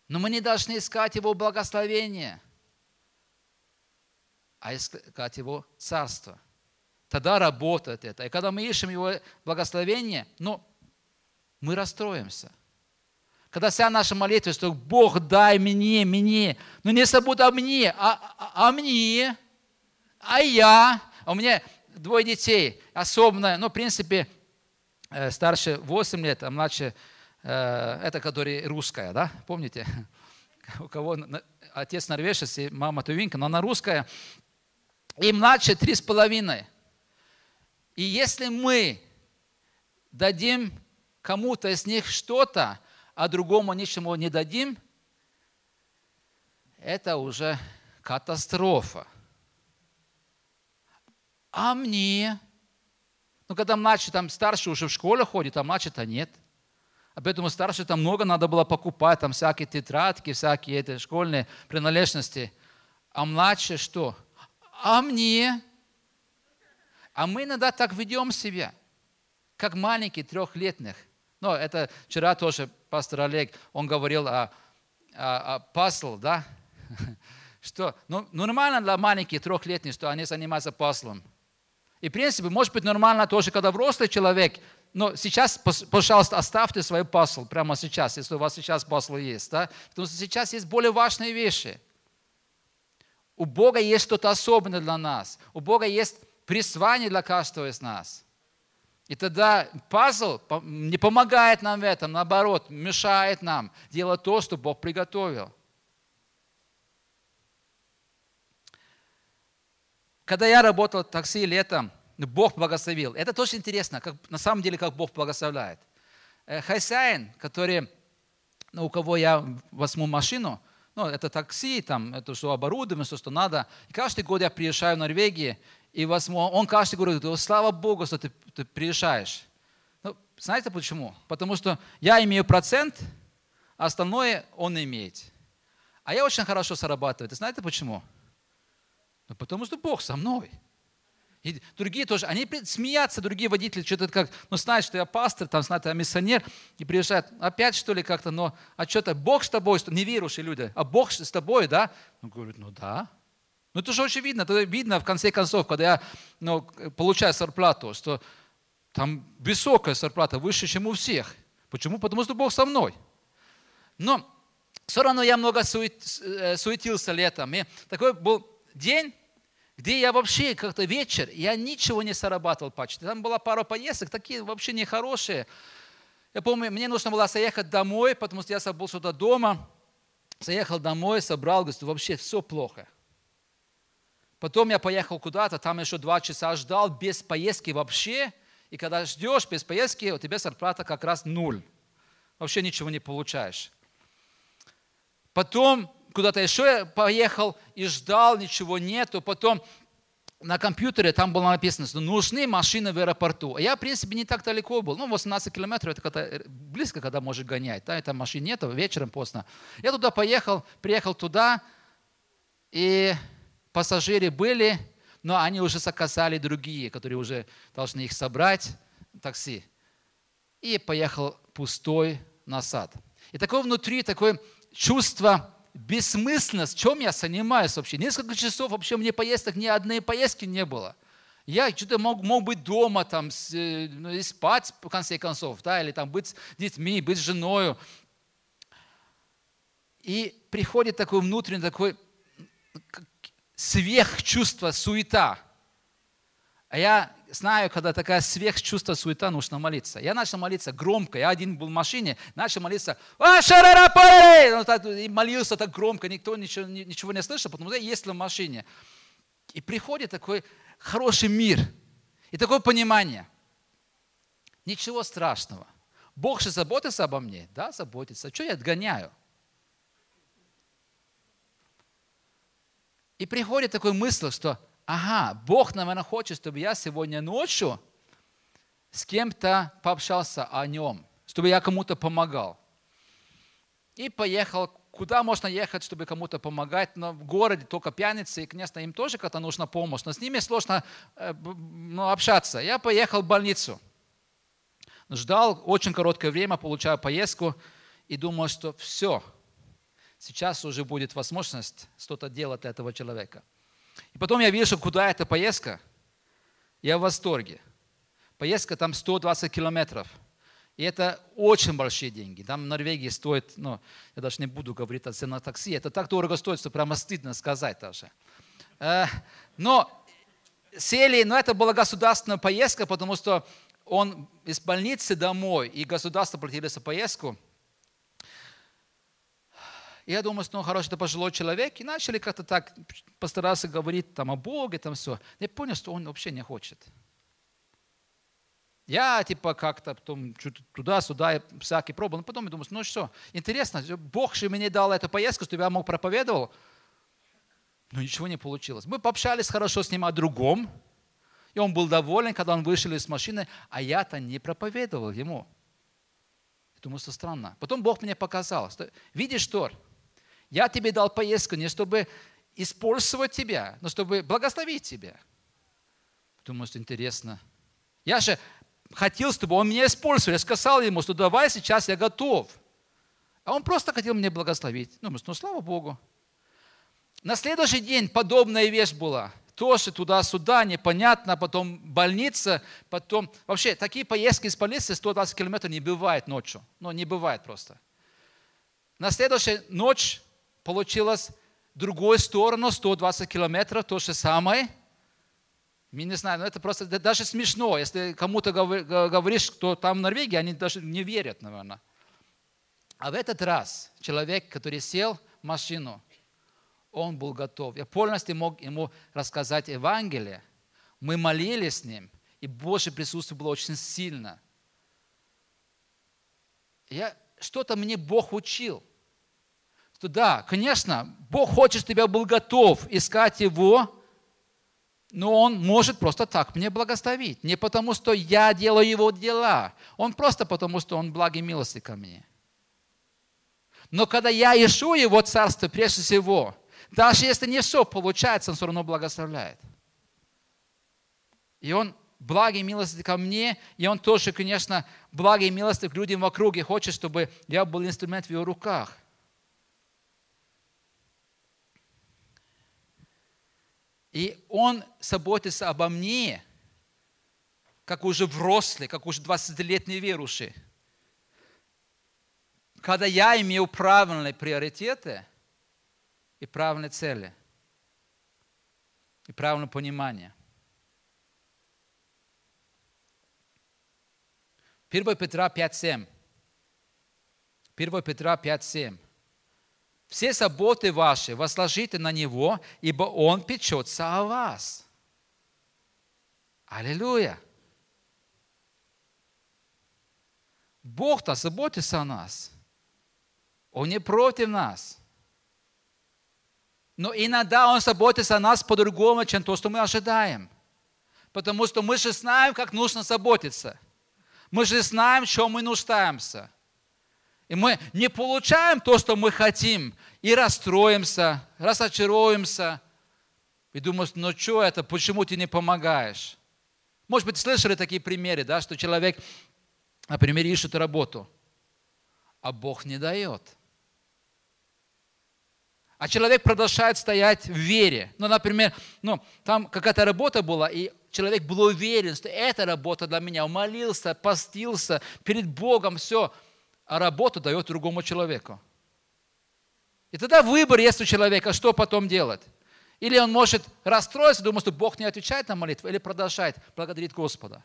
Но мы не должны искать Его благословения, а искать Его Царство. Тогда работает это. И когда мы ищем Его благословение, ну, мы расстроимся – когда вся наша молитва, что Бог дай мне, мне, но не забудь о мне, а, а, а мне, а я. А у меня двое детей, особенно, ну, в принципе, э, старше 8 лет, а младше, э, это который русская, да, помните? У кого отец норвежец и мама тувинка, но она русская. И младше три с половиной. И если мы дадим кому-то из них что-то, а другому ничему не дадим, это уже катастрофа. А мне? Ну, когда младший, там старший уже в школе ходит, а младший-то нет. А поэтому старший там много надо было покупать, там всякие тетрадки, всякие эти школьные принадлежности. А младший что? А мне? А мы иногда так ведем себя, как маленькие трехлетних. Но это вчера тоже пастор Олег, он говорил о, о, о пазл, да? Что, ну, нормально для маленьких трехлетних, что они занимаются пазлом. И, в принципе, может быть нормально тоже, когда взрослый человек, но сейчас, пожалуйста, оставьте свой пазл прямо сейчас, если у вас сейчас пазл есть. Да? Потому что сейчас есть более важные вещи. У Бога есть что-то особенное для нас. У Бога есть призвание для каждого из нас. И тогда пазл не помогает нам в этом, наоборот, мешает нам делать то, что Бог приготовил. Когда я работал в такси летом, Бог благословил. Это тоже интересно, как, на самом деле, как Бог благословляет. Э, хозяин, который, ну, у кого я возьму машину, ну, это такси, там, это что оборудование, все, что надо. И каждый год я приезжаю в Норвегию, и возможно, он каждый говорит, слава Богу, что ты, ты приезжаешь. Ну, знаете почему? Потому что я имею процент, а остальное он имеет. А я очень хорошо зарабатываю. И знаете почему? Ну, потому что Бог со мной. И другие тоже, они смеятся, другие водители, что-то как, ну, знают, что я пастор, там, знают, я миссионер, и приезжают, опять что ли как-то, но, а что-то, Бог с тобой, неверующие люди, а Бог с тобой, да? Он говорит, ну да, ну это же очень видно, это видно в конце концов, когда я ну, получаю зарплату, что там высокая зарплата, выше, чем у всех. Почему? Потому что Бог со мной. Но все равно я много сует, э, суетился летом. И такой был день, где я вообще как-то вечер, я ничего не зарабатывал почти. Там была пара поездок, такие вообще нехорошие. Я помню, мне нужно было заехать домой, потому что я забыл что-то дома. Заехал домой, собрал, говорю, вообще все плохо. Потом я поехал куда-то, там еще два часа ждал, без поездки вообще. И когда ждешь без поездки, у тебя зарплата как раз нуль. Вообще ничего не получаешь. Потом куда-то еще поехал и ждал, ничего нету. Потом на компьютере там было написано, что нужны машины в аэропорту. А я, в принципе, не так далеко был. Ну, 18 километров, это когда, близко, когда можешь гонять. Да, там машин нету, вечером поздно. Я туда поехал, приехал туда, и пассажиры были, но они уже заказали другие, которые уже должны их собрать, такси. И поехал пустой назад. И такое внутри, такое чувство бессмысленность, чем я занимаюсь вообще. Несколько часов вообще мне поездок, ни одной поездки не было. Я что-то мог, мог быть дома, там, э, ну, и спать, в конце концов, да, или там быть с детьми, быть с женой. И приходит такой внутренний такой сверхчувство, суета. А я знаю, когда такая сверхчувство, суета, нужно молиться. Я начал молиться громко. Я один был в машине, начал молиться. Ну, и молился так громко, никто ничего, ничего не слышал, потому что я ездил в машине. И приходит такой хороший мир и такое понимание. Ничего страшного. Бог же заботится обо мне. Да, заботится. Что я отгоняю? И приходит такой мысль, что, ага, Бог, наверное, хочет, чтобы я сегодня ночью с кем-то пообщался о нем, чтобы я кому-то помогал. И поехал, куда можно ехать, чтобы кому-то помогать, но в городе только пьяницы, и, конечно, им тоже как-то нужна помощь, но с ними сложно э, ну, общаться. Я поехал в больницу, ждал очень короткое время, получаю поездку, и думаю, что все – сейчас уже будет возможность что-то делать этого человека. И потом я вижу, куда эта поездка. Я в восторге. Поездка там 120 километров. И это очень большие деньги. Там в Норвегии стоит, ну, я даже не буду говорить о цене такси, это так дорого стоит, что прямо стыдно сказать даже. Э, но сели, но это была государственная поездка, потому что он из больницы домой, и государство платило за поездку – и я думаю, он хороший, это пожилой человек. И начали как-то так постараться говорить там о Боге, там все. Я понял, что он вообще не хочет. Я типа как-то потом туда-сюда всякий пробовал. Но потом я думаю, ну что, интересно, Бог же мне дал эту поездку, чтобы я мог проповедовал. Но ничего не получилось. Мы пообщались хорошо с ним о другом. И он был доволен, когда он вышел из машины, а я-то не проповедовал ему. Я думаю, что странно. Потом Бог мне показал. Что, видишь, Тор, я тебе дал поездку не чтобы использовать тебя, но чтобы благословить тебя. Думаю, что интересно. Я же хотел, чтобы он меня использовал. Я сказал ему, что давай сейчас я готов. А он просто хотел меня благословить. Думаю, ну слава Богу. На следующий день подобная вещь была. Тоже туда-сюда, непонятно, потом больница, потом... Вообще, такие поездки из больницы 120 километров не бывает ночью. Ну, не бывает просто. На следующую ночь получилось другую сторону, 120 километров, то же самое. Я не знаю, но это просто даже смешно. Если кому-то говоришь, что там в Норвегии, они даже не верят, наверное. А в этот раз человек, который сел в машину, он был готов. Я полностью мог ему рассказать Евангелие. Мы молились с ним, и Божье присутствие было очень сильно. Я, что-то мне Бог учил – что да, конечно, Бог хочет, чтобы я был готов искать Его, но Он может просто так мне благословить. Не потому, что я делаю Его дела. Он просто потому, что Он благ и милости ко мне. Но когда я ищу Его Царство прежде всего, даже если не все получается, Он все равно благословляет. И Он благ и милости ко мне, и Он тоже, конечно, благ и милости к людям вокруг, и хочет, чтобы я был инструмент в Его руках. И он заботится обо мне, как уже взрослый, как уже 20-летний верующий. Когда я имею правильные приоритеты и правильные цели, и правильное понимание. 1 Петра 5.7. 1 Петра 5.7. Все заботы ваши возложите на Него, ибо Он печется о вас. Аллилуйя! Бог-то заботится о нас. Он не против нас. Но иногда Он заботится о нас по-другому, чем то, что мы ожидаем. Потому что мы же знаем, как нужно заботиться. Мы же знаем, чем мы нуждаемся. И мы не получаем то, что мы хотим, и расстроимся, разочаруемся. И думаем, ну что это, почему ты не помогаешь? Может быть, слышали такие примеры, да, что человек, например, ищет работу, а Бог не дает. а человек продолжает стоять в вере. Ну, например, ну, там какая-то работа была, и человек был уверен, что эта работа для меня. Он молился, постился перед Богом, все. А работу дает другому человеку. И тогда выбор есть у человека, что потом делать. Или он может расстроиться, думать, что Бог не отвечает на молитву, или продолжает благодарить Господа.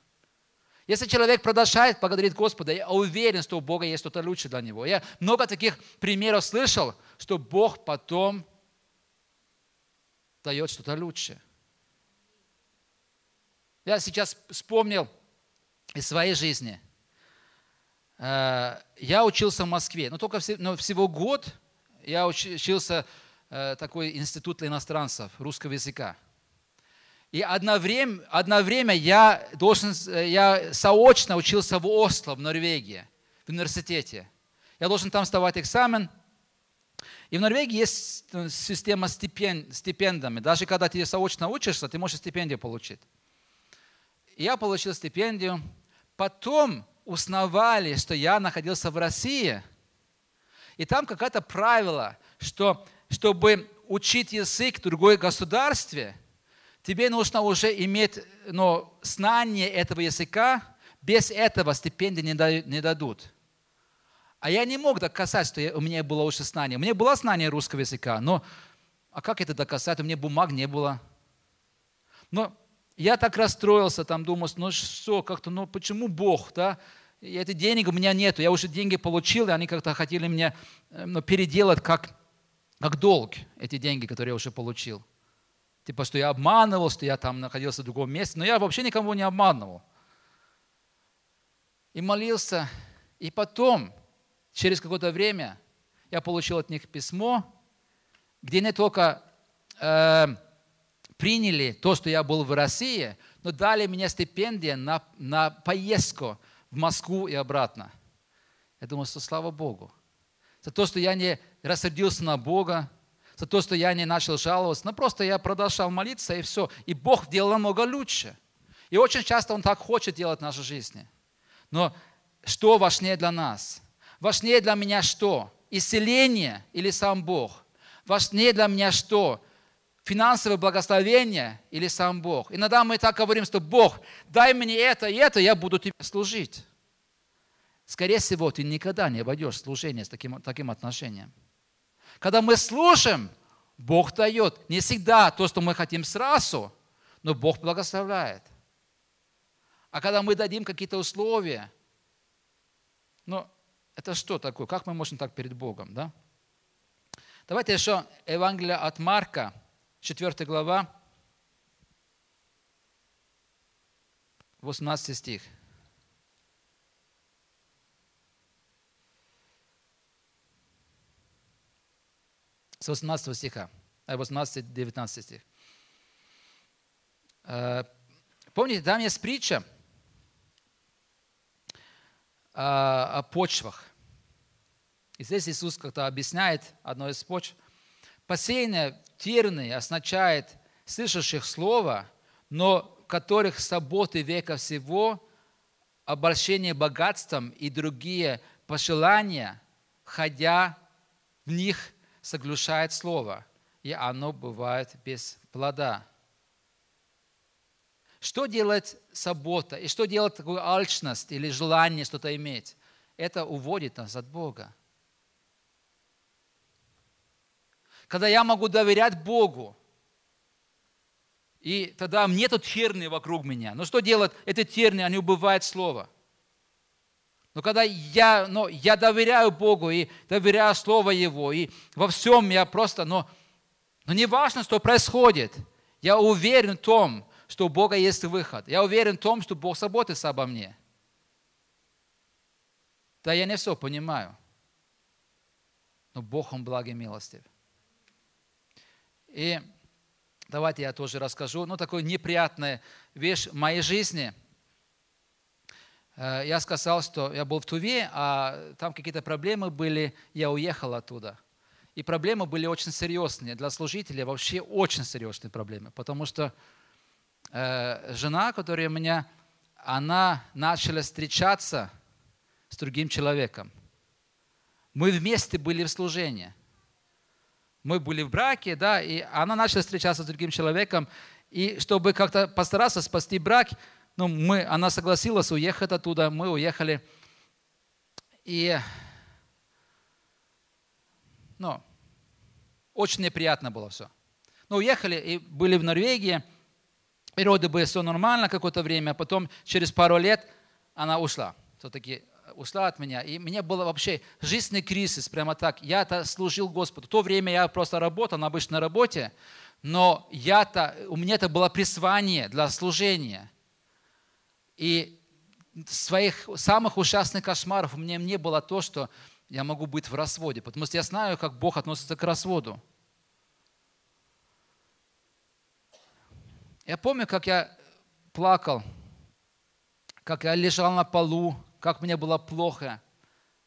Если человек продолжает благодарить Господа, я уверен, что у Бога есть что-то лучше для него. Я много таких примеров слышал, что Бог потом дает что-то лучше. Я сейчас вспомнил из своей жизни. Э, я учился в Москве, но только всего год я учился э, такой институт для иностранцев русского языка. И одно время, одно время я, должен, я заочно учился в Осло, в Норвегии, в университете. Я должен там сдавать экзамен. И в Норвегии есть система стипен, стипендиями. Даже когда ты заочно учишься, ты можешь стипендию получить. Я получил стипендию. Потом узнавали, что я находился в России. И там какое-то правило, что чтобы учить язык в другой государстве – тебе нужно уже иметь ну, знание этого языка, без этого стипендии не дадут. А я не мог доказать, что у меня было уже знание. У меня было знание русского языка, но а как это доказать? У меня бумаг не было. Но я так расстроился, там думал, ну что, как-то, ну почему Бог, да? И эти денег у меня нету, я уже деньги получил, и они как-то хотели меня ну, переделать как, как долг, эти деньги, которые я уже получил. Типа, что я обманывал, что я там находился в другом месте. Но я вообще никого не обманывал. И молился. И потом, через какое-то время, я получил от них письмо, где не только э, приняли то, что я был в России, но дали мне стипендию на, на поездку в Москву и обратно. Я думал, что слава Богу. За то, что я не рассердился на Бога, за то, что я не начал жаловаться, но просто я продолжал молиться, и все. И Бог делал намного лучше. И очень часто Он так хочет делать в нашей жизни. Но что важнее для нас? Важнее для меня что? Исцеление или сам Бог? Важнее для меня что? Финансовое благословение или сам Бог? Иногда мы так говорим, что Бог, дай мне это и это, я буду тебе служить. Скорее всего, ты никогда не обойдешь служение с таким, таким отношением. Когда мы слушаем, Бог дает. Не всегда то, что мы хотим сразу, но Бог благословляет. А когда мы дадим какие-то условия, ну, это что такое? Как мы можем так перед Богом, да? Давайте еще Евангелие от Марка, 4 глава, 18 стих. с 18 стиха, 18-19 э, стих. Э, помните, там есть притча э, о почвах. И здесь Иисус как-то объясняет одно из почв. Посеянное терны означает слышащих слова, но которых заботы века всего, обольщение богатством и другие пожелания, ходя в них соглушает слово, и оно бывает без плода. Что делает забота и что делает такую алчность или желание что-то иметь? Это уводит нас от Бога. Когда я могу доверять Богу, и тогда нету терны вокруг меня. Но что делают эти терны? Они убывают слово – но когда я, ну, я доверяю Богу и доверяю Слово Его, и во всем я просто, но, но не важно, что происходит, я уверен в том, что у Бога есть выход. Я уверен в том, что Бог заботится обо мне. Да, я не все понимаю, но Бог, Он благ и милостив. И давайте я тоже расскажу, ну, такую неприятную вещь в моей жизни – Э, я сказал, что я был в Туве, а там какие-то проблемы были, я уехал оттуда. И проблемы были очень серьезные. Для служителей вообще очень серьезные проблемы, потому что э, жена, которая у меня, она начала встречаться с другим человеком. Мы вместе были в служении. Мы были в браке, да, и она начала встречаться с другим человеком, и чтобы как-то постараться спасти брак, ну, мы, она согласилась уехать оттуда, мы уехали. И, ну, очень неприятно было все. Ну, уехали и были в Норвегии, и вроде бы все нормально какое-то время, а потом через пару лет она ушла. Все-таки ушла от меня. И мне было вообще жизненный кризис, прямо так. Я-то служил Господу. В то время я просто работал на обычной работе, но я-то, у меня это было призвание для служения. И своих самых ужасных кошмаров у меня не было то, что я могу быть в разводе, потому что я знаю, как Бог относится к разводу. Я помню, как я плакал, как я лежал на полу, как мне было плохо,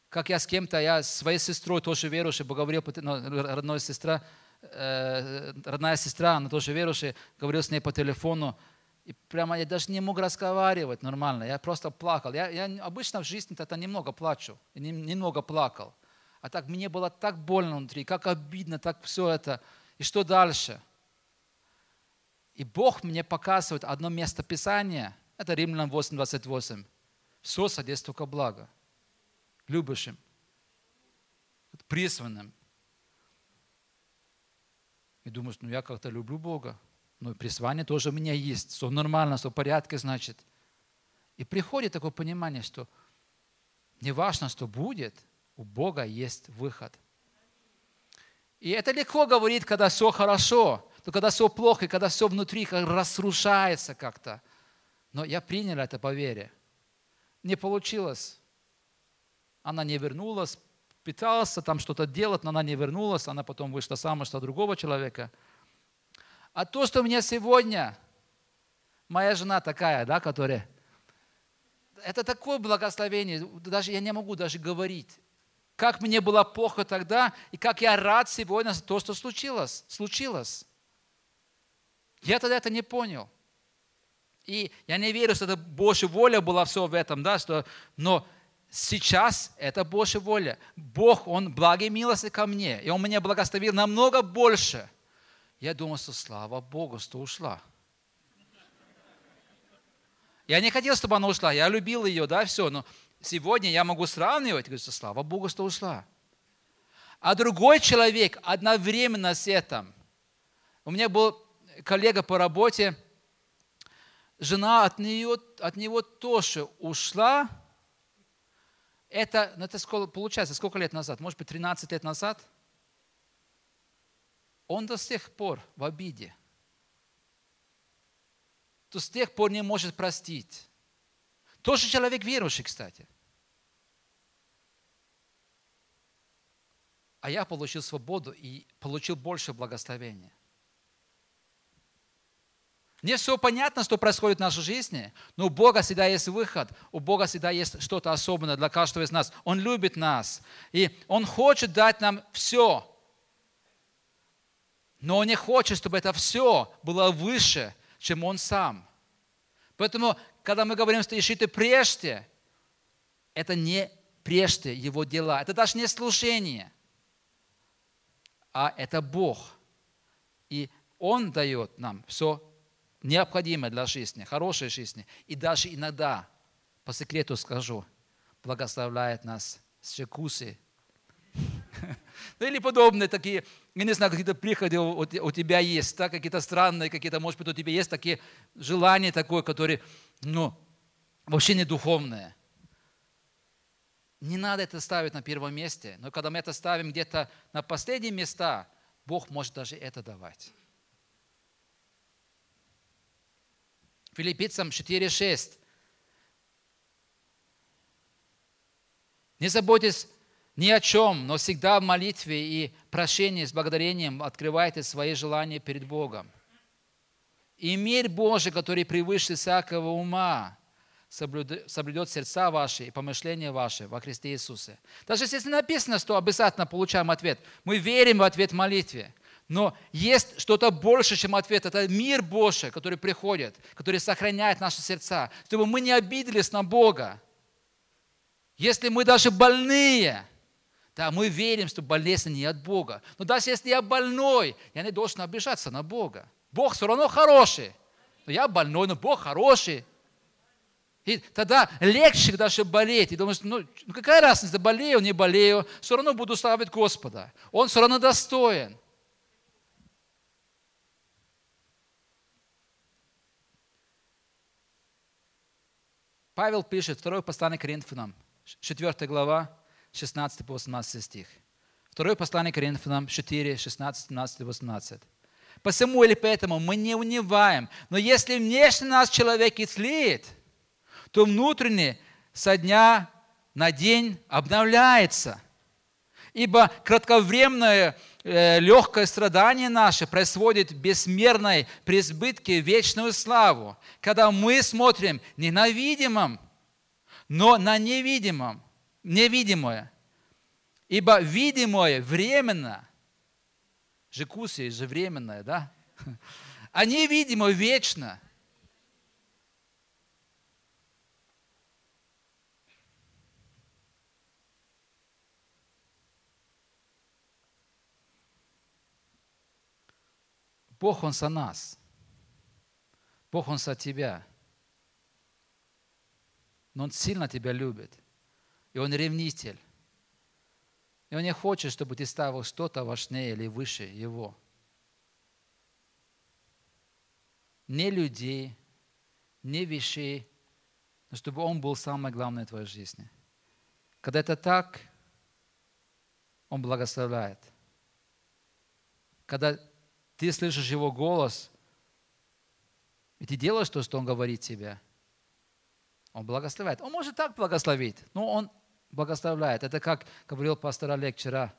как я с кем-то, я своей сестрой тоже верующей, поговорил, ну, родная сестра, э, родная сестра, она тоже верующая, говорил с ней по телефону, и прямо я даже не мог разговаривать нормально, я просто плакал. Я, я обычно в жизни это немного плачу, немного плакал. А так мне было так больно внутри, как обидно, так все это. И что дальше? И Бог мне показывает одно место Писания, это Римлянам 8.28 все содействует ко благо. Любящим, призванным. И думаешь, ну я как-то люблю Бога. Ну и призвание тоже у меня есть. Все нормально, все в порядке, значит. И приходит такое понимание, что не важно, что будет, у Бога есть выход. И это легко говорить, когда все хорошо, но когда все плохо, и когда все внутри как разрушается как-то. Но я принял это по вере не получилось. Она не вернулась, пыталась там что-то делать, но она не вернулась, она потом вышла замуж за другого человека. А то, что у меня сегодня, моя жена такая, да, которая, это такое благословение, даже я не могу даже говорить. Как мне было плохо тогда, и как я рад сегодня за то, что случилось. случилось. Я тогда это не понял. И я не верю, что это Божья воля была все в этом, да, что, но сейчас это Божья воля. Бог, Он благой милости ко мне, и Он меня благословил намного больше. Я думал, что слава Богу, что ушла. Я не хотел, чтобы она ушла, я любил ее, да, все, но сегодня я могу сравнивать, говорю, что слава Богу, что ушла. А другой человек одновременно с этим. У меня был коллега по работе, жена от, нее, от него тоже ушла. Это, ну, это сколько, получается, сколько лет назад? Может быть, 13 лет назад? Он до сих пор в обиде. То с тех пор не может простить. Тоже человек верующий, кстати. А я получил свободу и получил больше благословения. Не все понятно, что происходит в нашей жизни, но у Бога всегда есть выход, у Бога всегда есть что-то особенное для каждого из нас. Он любит нас, и Он хочет дать нам все. Но Он не хочет, чтобы это все было выше, чем Он сам. Поэтому, когда мы говорим, что ищите прежде, это не прежде Его дела, это даже не служение, а это Бог. И Он дает нам все необходимое для жизни, хорошей жизни. И даже иногда, по секрету скажу, благословляет нас с джакузи. Ну или подобные такие, я не знаю, какие-то приходы у, тебя есть, да, какие-то странные, какие-то, может быть, у тебя есть такие желания такое, которые, ну, вообще не духовные. Не надо это ставить на первом месте, но когда мы это ставим где-то на последние места, Бог может даже это давать. Филиппийцам 4.6. Не заботьтесь ни о чем, но всегда в молитве и прощении с благодарением открывайте свои желания перед Богом. И мир Божий, который превыше всякого ума, соблюдет сердца ваши и помышления ваши во Христе Иисусе. Даже если написано, что обязательно получаем ответ, мы верим в ответ молитве. Но есть что-то больше, чем ответ. Это мир Божий, который приходит, который сохраняет наши сердца, чтобы мы не обиделись на Бога. Если мы даже больные, Да, мы верим, что болезнь не от Бога. Но даже если я больной, я не должен обижаться на Бога. Бог все равно хороший. Но я больной, но Бог хороший. И тогда легче даже болеть. И думаешь, ну, ну какая разница, болею, не болею, все равно буду славить Господа. Он все равно достоин. Павел пишет, второе послание к Коринфянам, 4 глава, 16 по 18 стих. Второе послание к Коринфянам, 4, 16, 17, 18. Посему или поэтому мы не унываем, но если внешне нас человек и тлеет – то внутренне со дня на день обновляется. Ибо кратковременное э, легкое страдание наше производит бессмерной преизбытке вечную славу, когда мы смотрим не на видимом, но на невидимом, невидимое. Ибо видимое временно, жекуси же временное, да? А невидимое вечно. Бог, Он со нас. Бог, Он со тебя. Но Он сильно тебя любит. И Он ревнитель. И Он не хочет, чтобы ты ставил что-то важнее или выше Его. Не людей, не вещей, но чтобы Он был самое главное в твоей жизни. Когда это так, Он благословляет. Когда ты слышишь Его голос, и ты делаешь то, что Он говорит тебе, Он благословляет. Он может так благословить, но Он благословляет. Это как говорил пастор Олег вчера,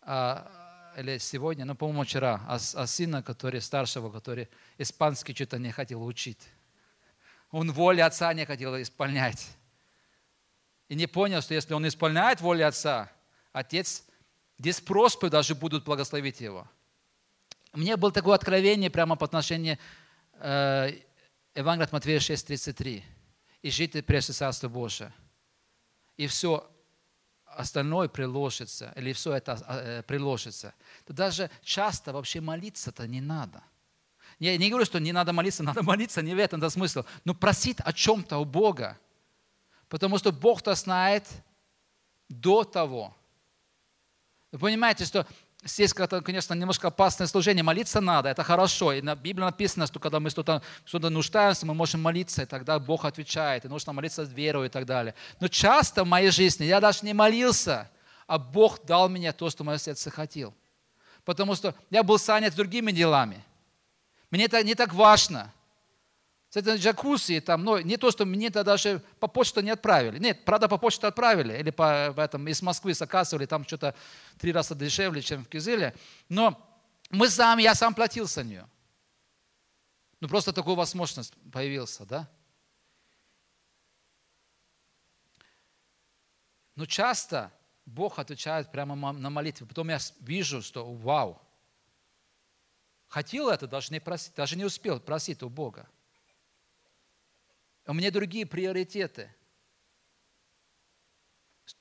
а, или сегодня, ну, по-моему, вчера, о, о сына, который старшего, который испанский что-то не хотел учить. Он волю отца не хотел исполнять. И не понял, что если он исполняет волю отца, отец без просьбы даже будут благословить его – мне было такое откровение прямо по отношению э, Евангелия от Матфея 6.33. «И жите прежде Царство Божие». И все остальное приложится, или все это э, приложится. То даже часто вообще молиться-то не надо. Я не говорю, что не надо молиться, надо молиться, не в этом смысл. Но просить о чем-то у Бога. Потому что Бог-то знает до того. Вы понимаете, что Здесь, конечно, немножко опасное служение. Молиться надо, это хорошо. И на Библии написано, что когда мы что-то что нуждаемся, мы можем молиться, и тогда Бог отвечает. И нужно молиться с верой и так далее. Но часто в моей жизни я даже не молился, а Бог дал мне то, что мое сердце хотел. Потому что я был занят другими делами. Мне это не так важно. С этой джакузи, там, ну, не то, что мне это даже по почту не отправили. Нет, правда, по почту отправили. Или по, этом, из Москвы заказывали, там что-то три раза дешевле, чем в Кизыле. Но мы сам, я сам платил за нее. Ну, просто такая возможность появился, да? Но часто Бог отвечает прямо на молитву. Потом я вижу, что вау, хотел это, даже не просить, даже не успел просить у Бога. У меня другие приоритеты.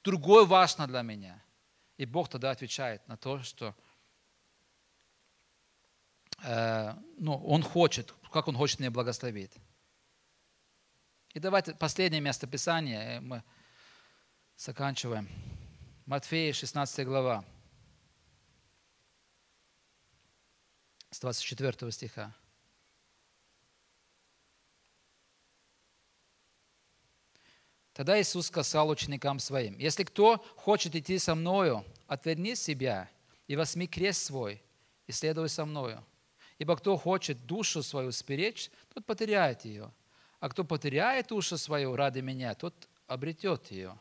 Другое важно для меня. И Бог тогда отвечает на то, что э, ну, Он хочет, как Он хочет меня благословить. И давайте последнее место Писания мы заканчиваем. Матфея, 16 глава, с 24 стиха. Тогда Иисус сказал ученикам своим, «Если кто хочет идти со Мною, отверни себя и возьми крест свой, и следуй со Мною. Ибо кто хочет душу свою сперечь, тот потеряет ее. А кто потеряет душу свою ради Меня, тот обретет ее.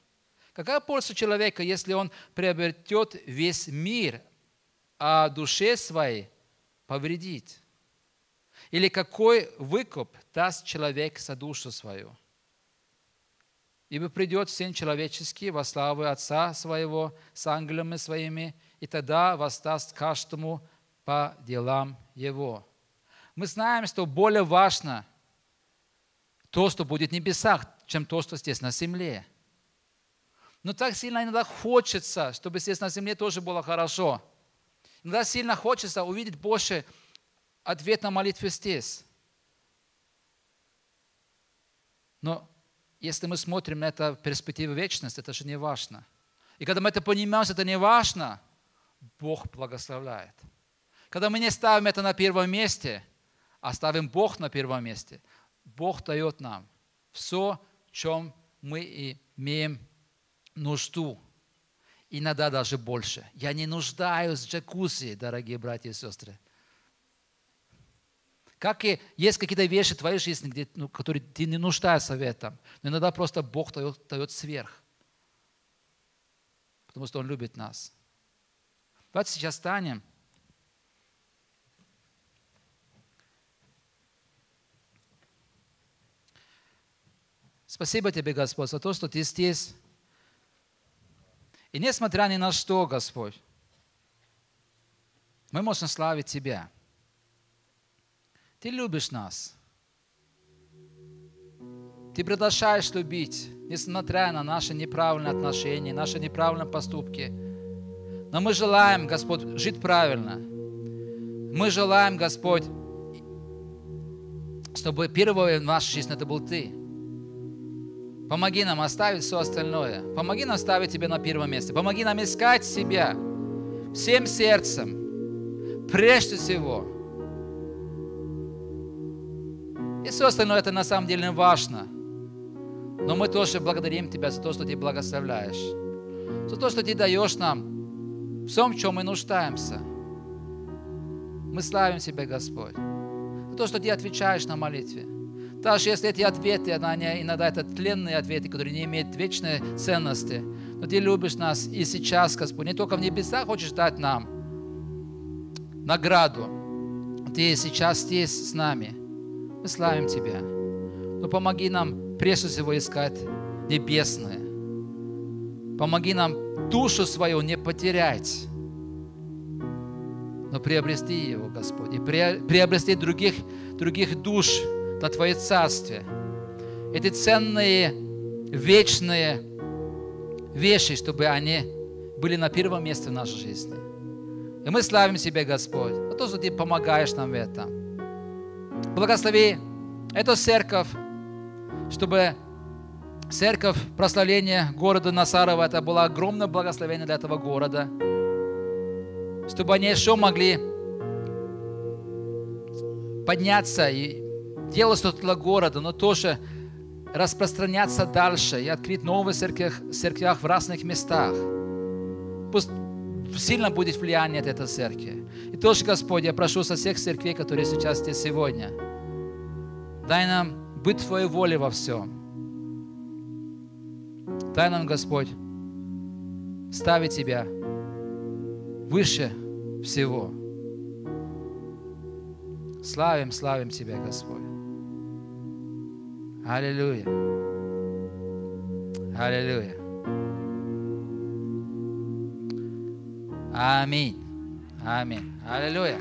Какая польза человека, если он приобретет весь мир, а душе своей повредит? Или какой выкуп даст человек за душу свою? Ибо придет Сын Человеческий во славу Отца Своего с ангелами Своими, и тогда воздаст каждому по делам Его. Мы знаем, что более важно то, что будет в небесах, чем то, что здесь на земле. Но так сильно иногда хочется, чтобы здесь на земле тоже было хорошо. Иногда сильно хочется увидеть больше ответ на молитву здесь. Но если мы смотрим на это в перспективе вечности, это же не важно. И когда мы это понимаем, что это не важно, Бог благословляет. Когда мы не ставим это на первом месте, а ставим Бог на первом месте, Бог дает нам все, чем мы имеем нужду. Иногда даже больше. Я не нуждаюсь в джакузи, дорогие братья и сестры. Как и есть какие-то вещи в твоей жизни, где, ну, которые ты не нуждаешься в этом. Но иногда просто Бог дает, дает сверх. Потому что Он любит нас. Давайте сейчас станем. Спасибо тебе, Господь, за то, что ты здесь. И несмотря ни на что, Господь, мы можем славить Тебя. Ты любишь нас. Ты продолжаешь любить, несмотря на наши неправильные отношения, наши неправильные поступки. Но мы желаем, Господь, жить правильно. Мы желаем, Господь, чтобы первое в нашей жизни это был Ты. Помоги нам оставить все остальное. Помоги нам ставить Тебя на первом месте. Помоги нам искать себя всем сердцем, прежде всего – и все остальное это на самом деле важно. Но мы тоже благодарим Тебя за то, что Ты благословляешь. За то, что Ты даешь нам всем, в чем мы нуждаемся. Мы славим Тебя, Господь. За то, что Ты отвечаешь на молитве. Даже если эти ответы, они, иногда это тленные ответы, которые не имеют вечной ценности. Но Ты любишь нас и сейчас, Господь. Не только в небесах хочешь дать нам награду. Ты сейчас здесь с нами. Мы славим Тебя. Но помоги нам прежде всего искать небесное. Помоги нам душу свою не потерять, но приобрести его, Господь, и приобрести других, других душ на Твое Царствие. Эти ценные, вечные вещи, чтобы они были на первом месте в нашей жизни. И мы славим Тебя, Господь, за то, что Ты помогаешь нам в этом. Благослови эту церковь, чтобы церковь прославления города Насарова, это было огромное благословение для этого города, чтобы они еще могли подняться и делать что-то для города, но тоже распространяться дальше и открыть новые церкви, церквях в разных местах. Пусть сильно будет влияние от этой церкви. И тоже, Господь, я прошу со всех церквей, которые сейчас здесь сегодня, дай нам быть Твоей волей во всем. Дай нам, Господь, ставить Тебя выше всего. Славим, славим Тебя, Господь. Аллилуйя. Аллилуйя. Аминь. Аминь. Аллилуйя.